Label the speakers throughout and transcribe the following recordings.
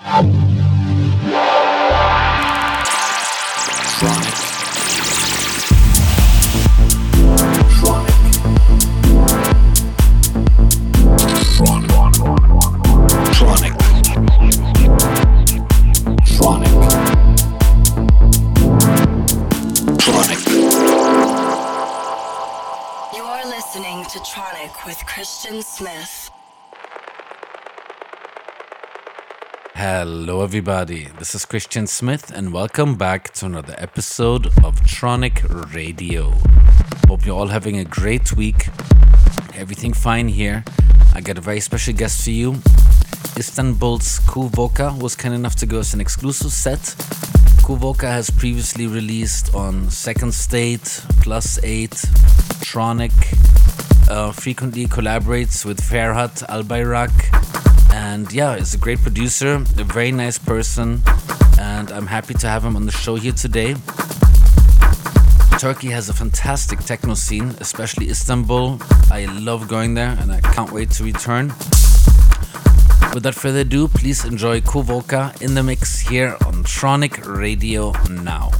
Speaker 1: Tronic.
Speaker 2: Hello, everybody. This is Christian Smith, and welcome back to another episode of Tronic Radio. Hope you're all having a great week. Everything fine here. I got a very special guest for you. Istanbul's Kuvoka was kind enough to give us an exclusive set. Kuvoka has previously released on Second State, Plus 8, Tronic, uh, frequently collaborates with Ferhat Albayrak, and yeah, is a great producer, a very nice person, and I'm happy to have him on the show here today. Turkey has a fantastic techno scene, especially Istanbul. I love going there and I can't wait to return. Without further ado, please enjoy Kuvoka in the mix here on Tronic Radio now.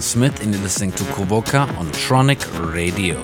Speaker 2: Smith and you're listening to Kuvoka on Tronic Radio.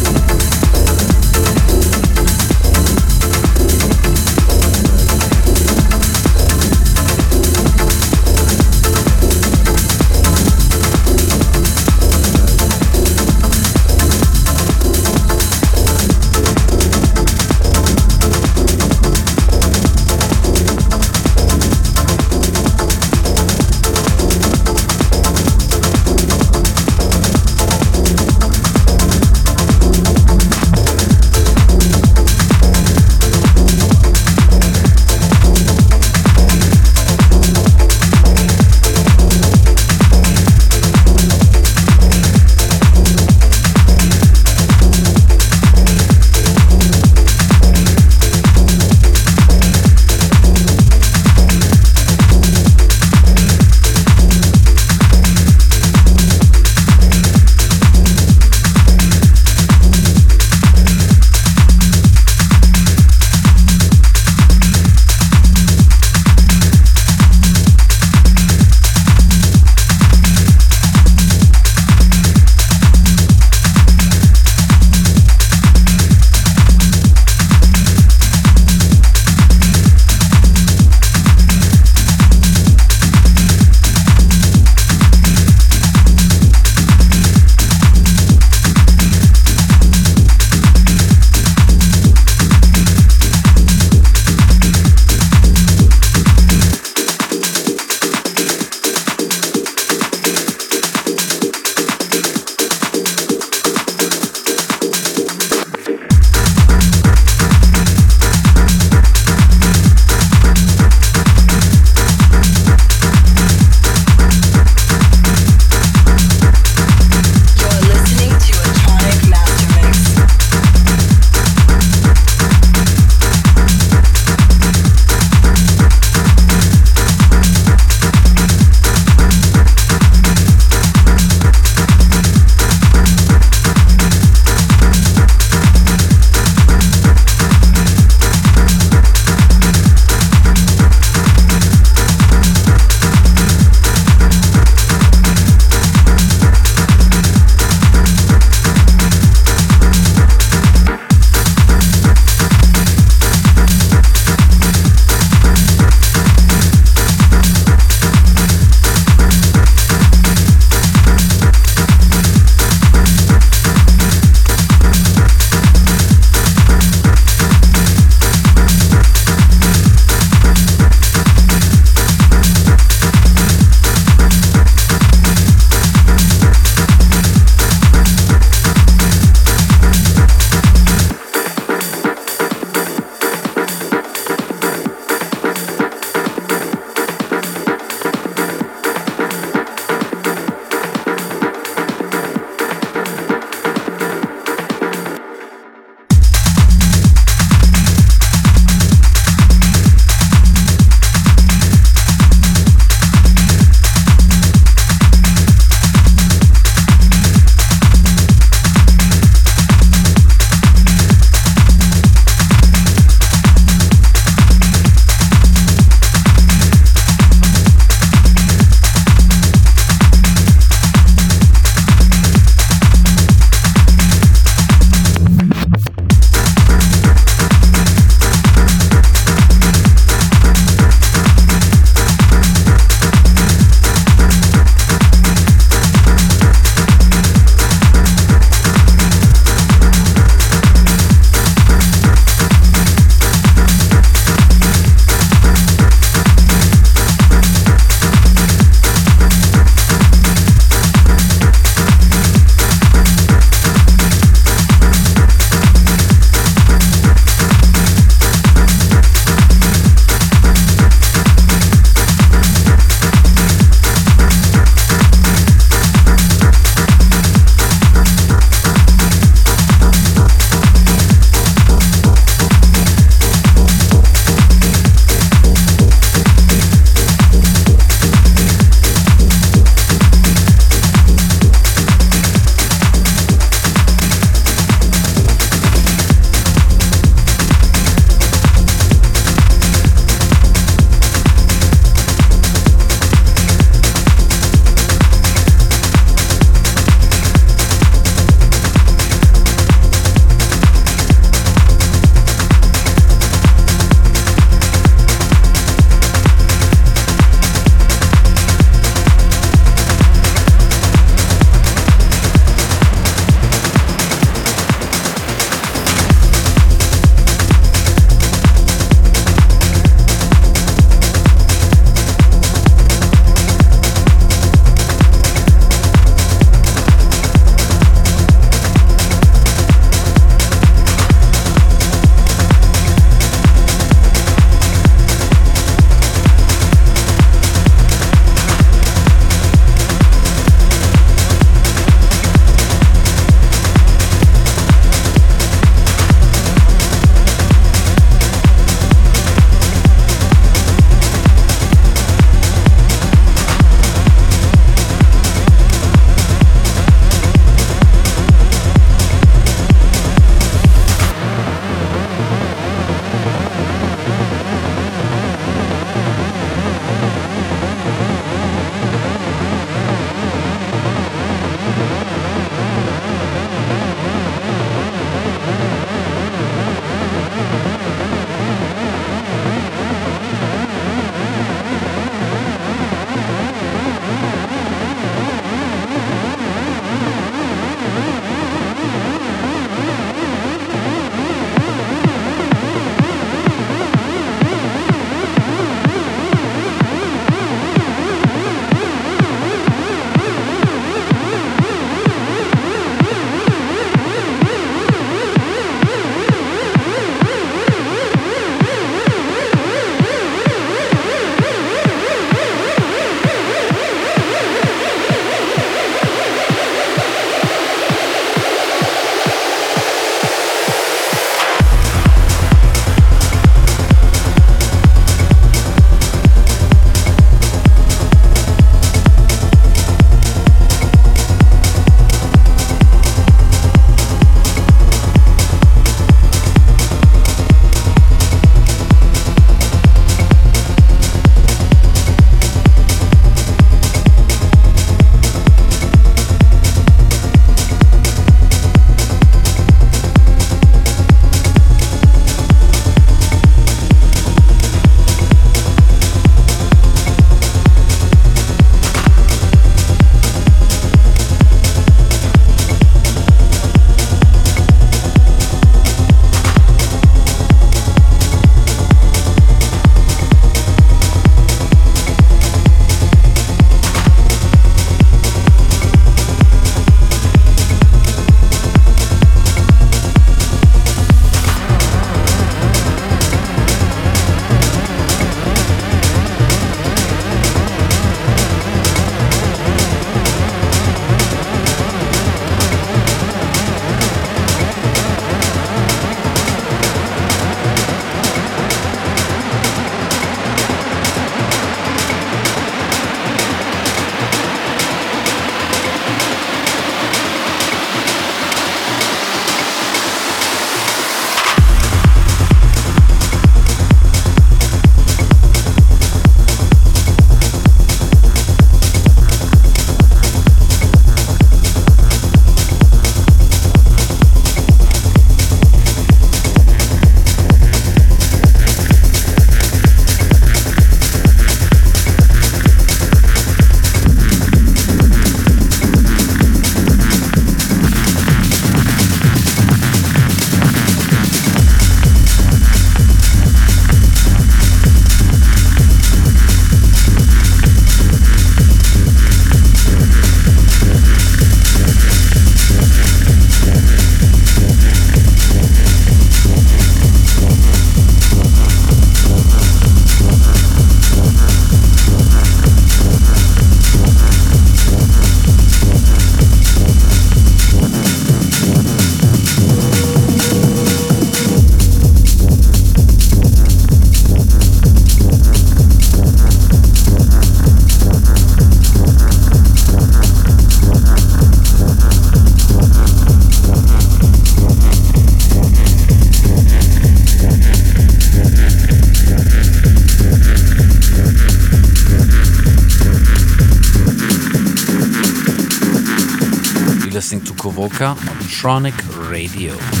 Speaker 2: Tronic Radio.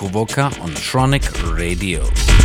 Speaker 2: Kuvoka on Tronic Radio.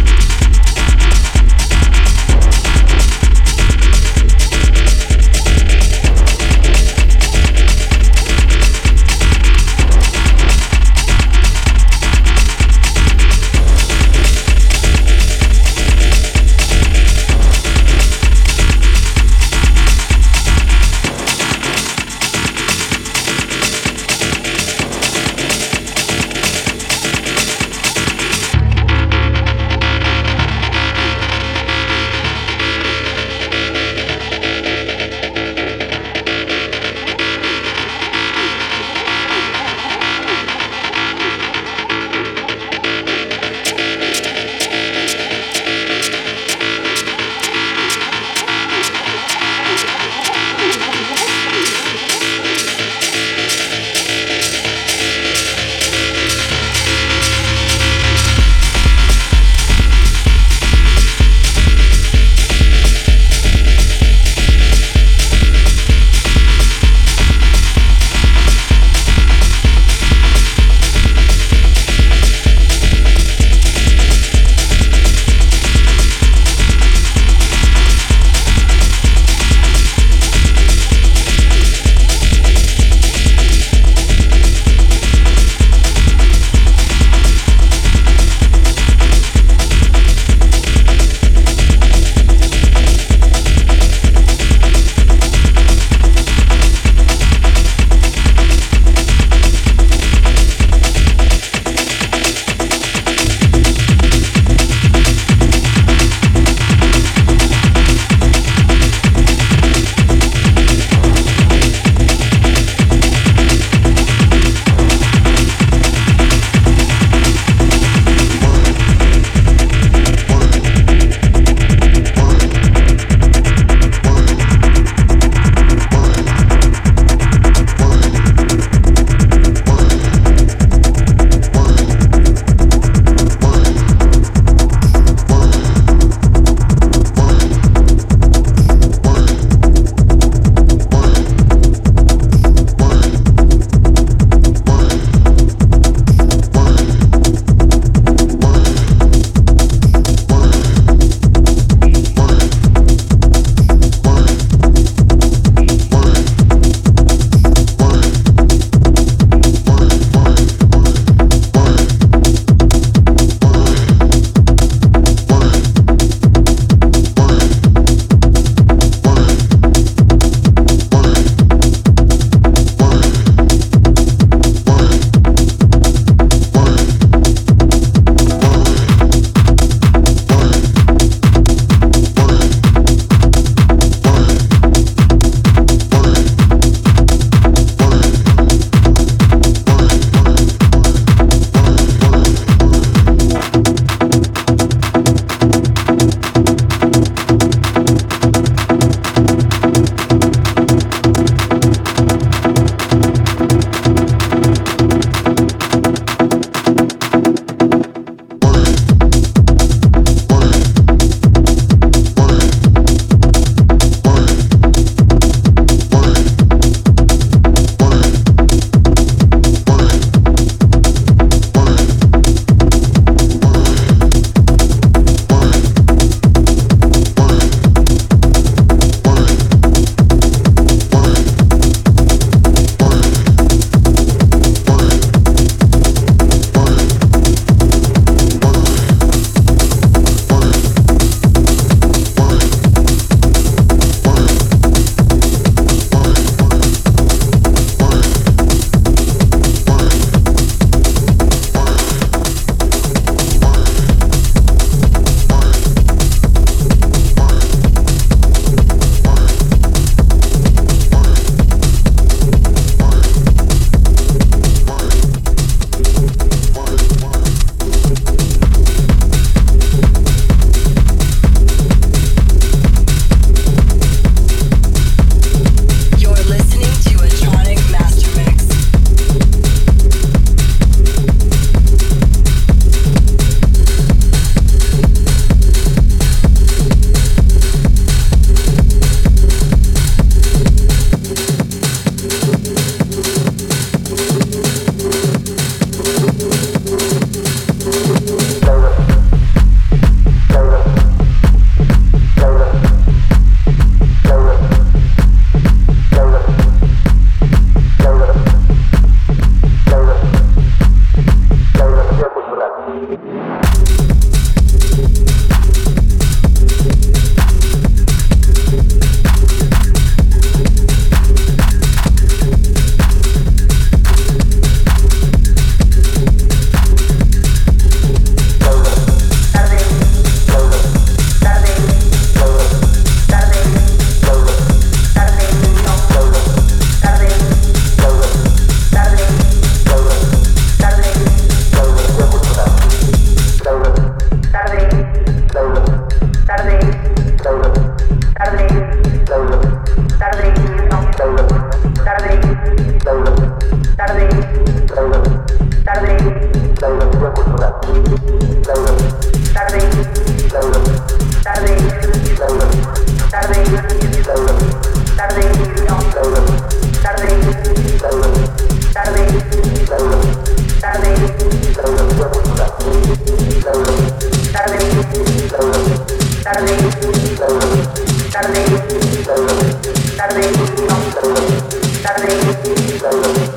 Speaker 2: All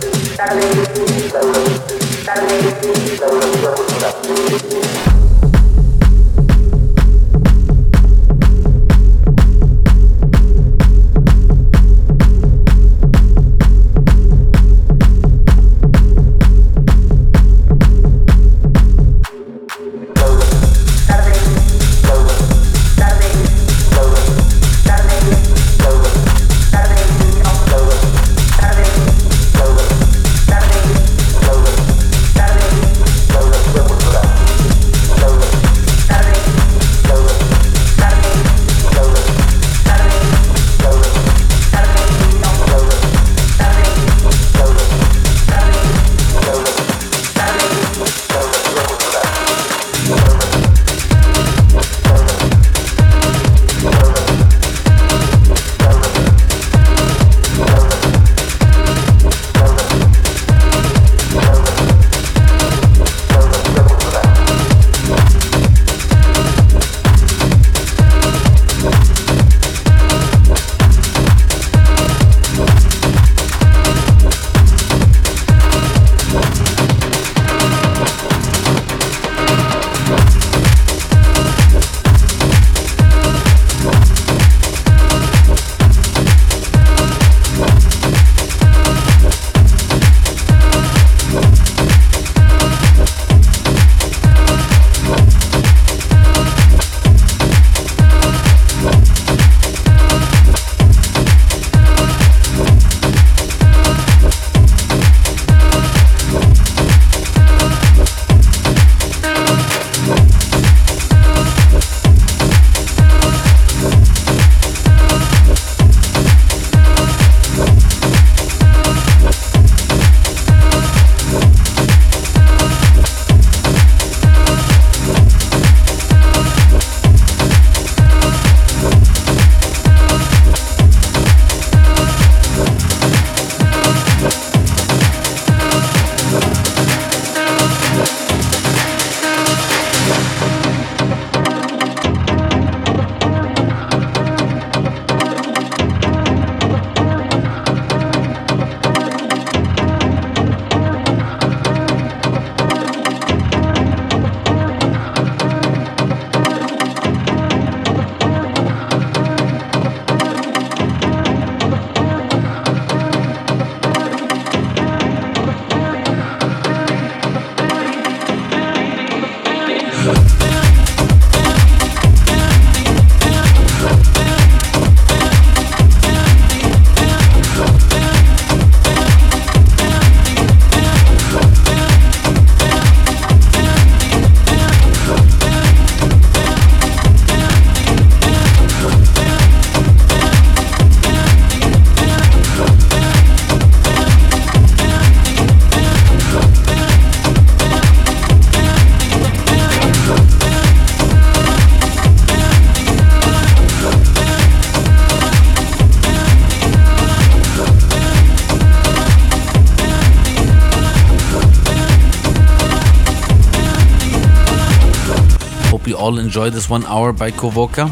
Speaker 2: enjoy this one hour by Kovoka.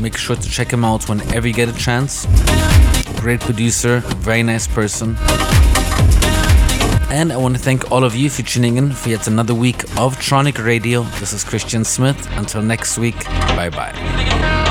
Speaker 2: Make sure to check him out whenever you get a chance. Great producer, very nice person. And I want to thank all of you for tuning in for yet another week of Tronic Radio. This is Christian Smith. Until next week, bye bye.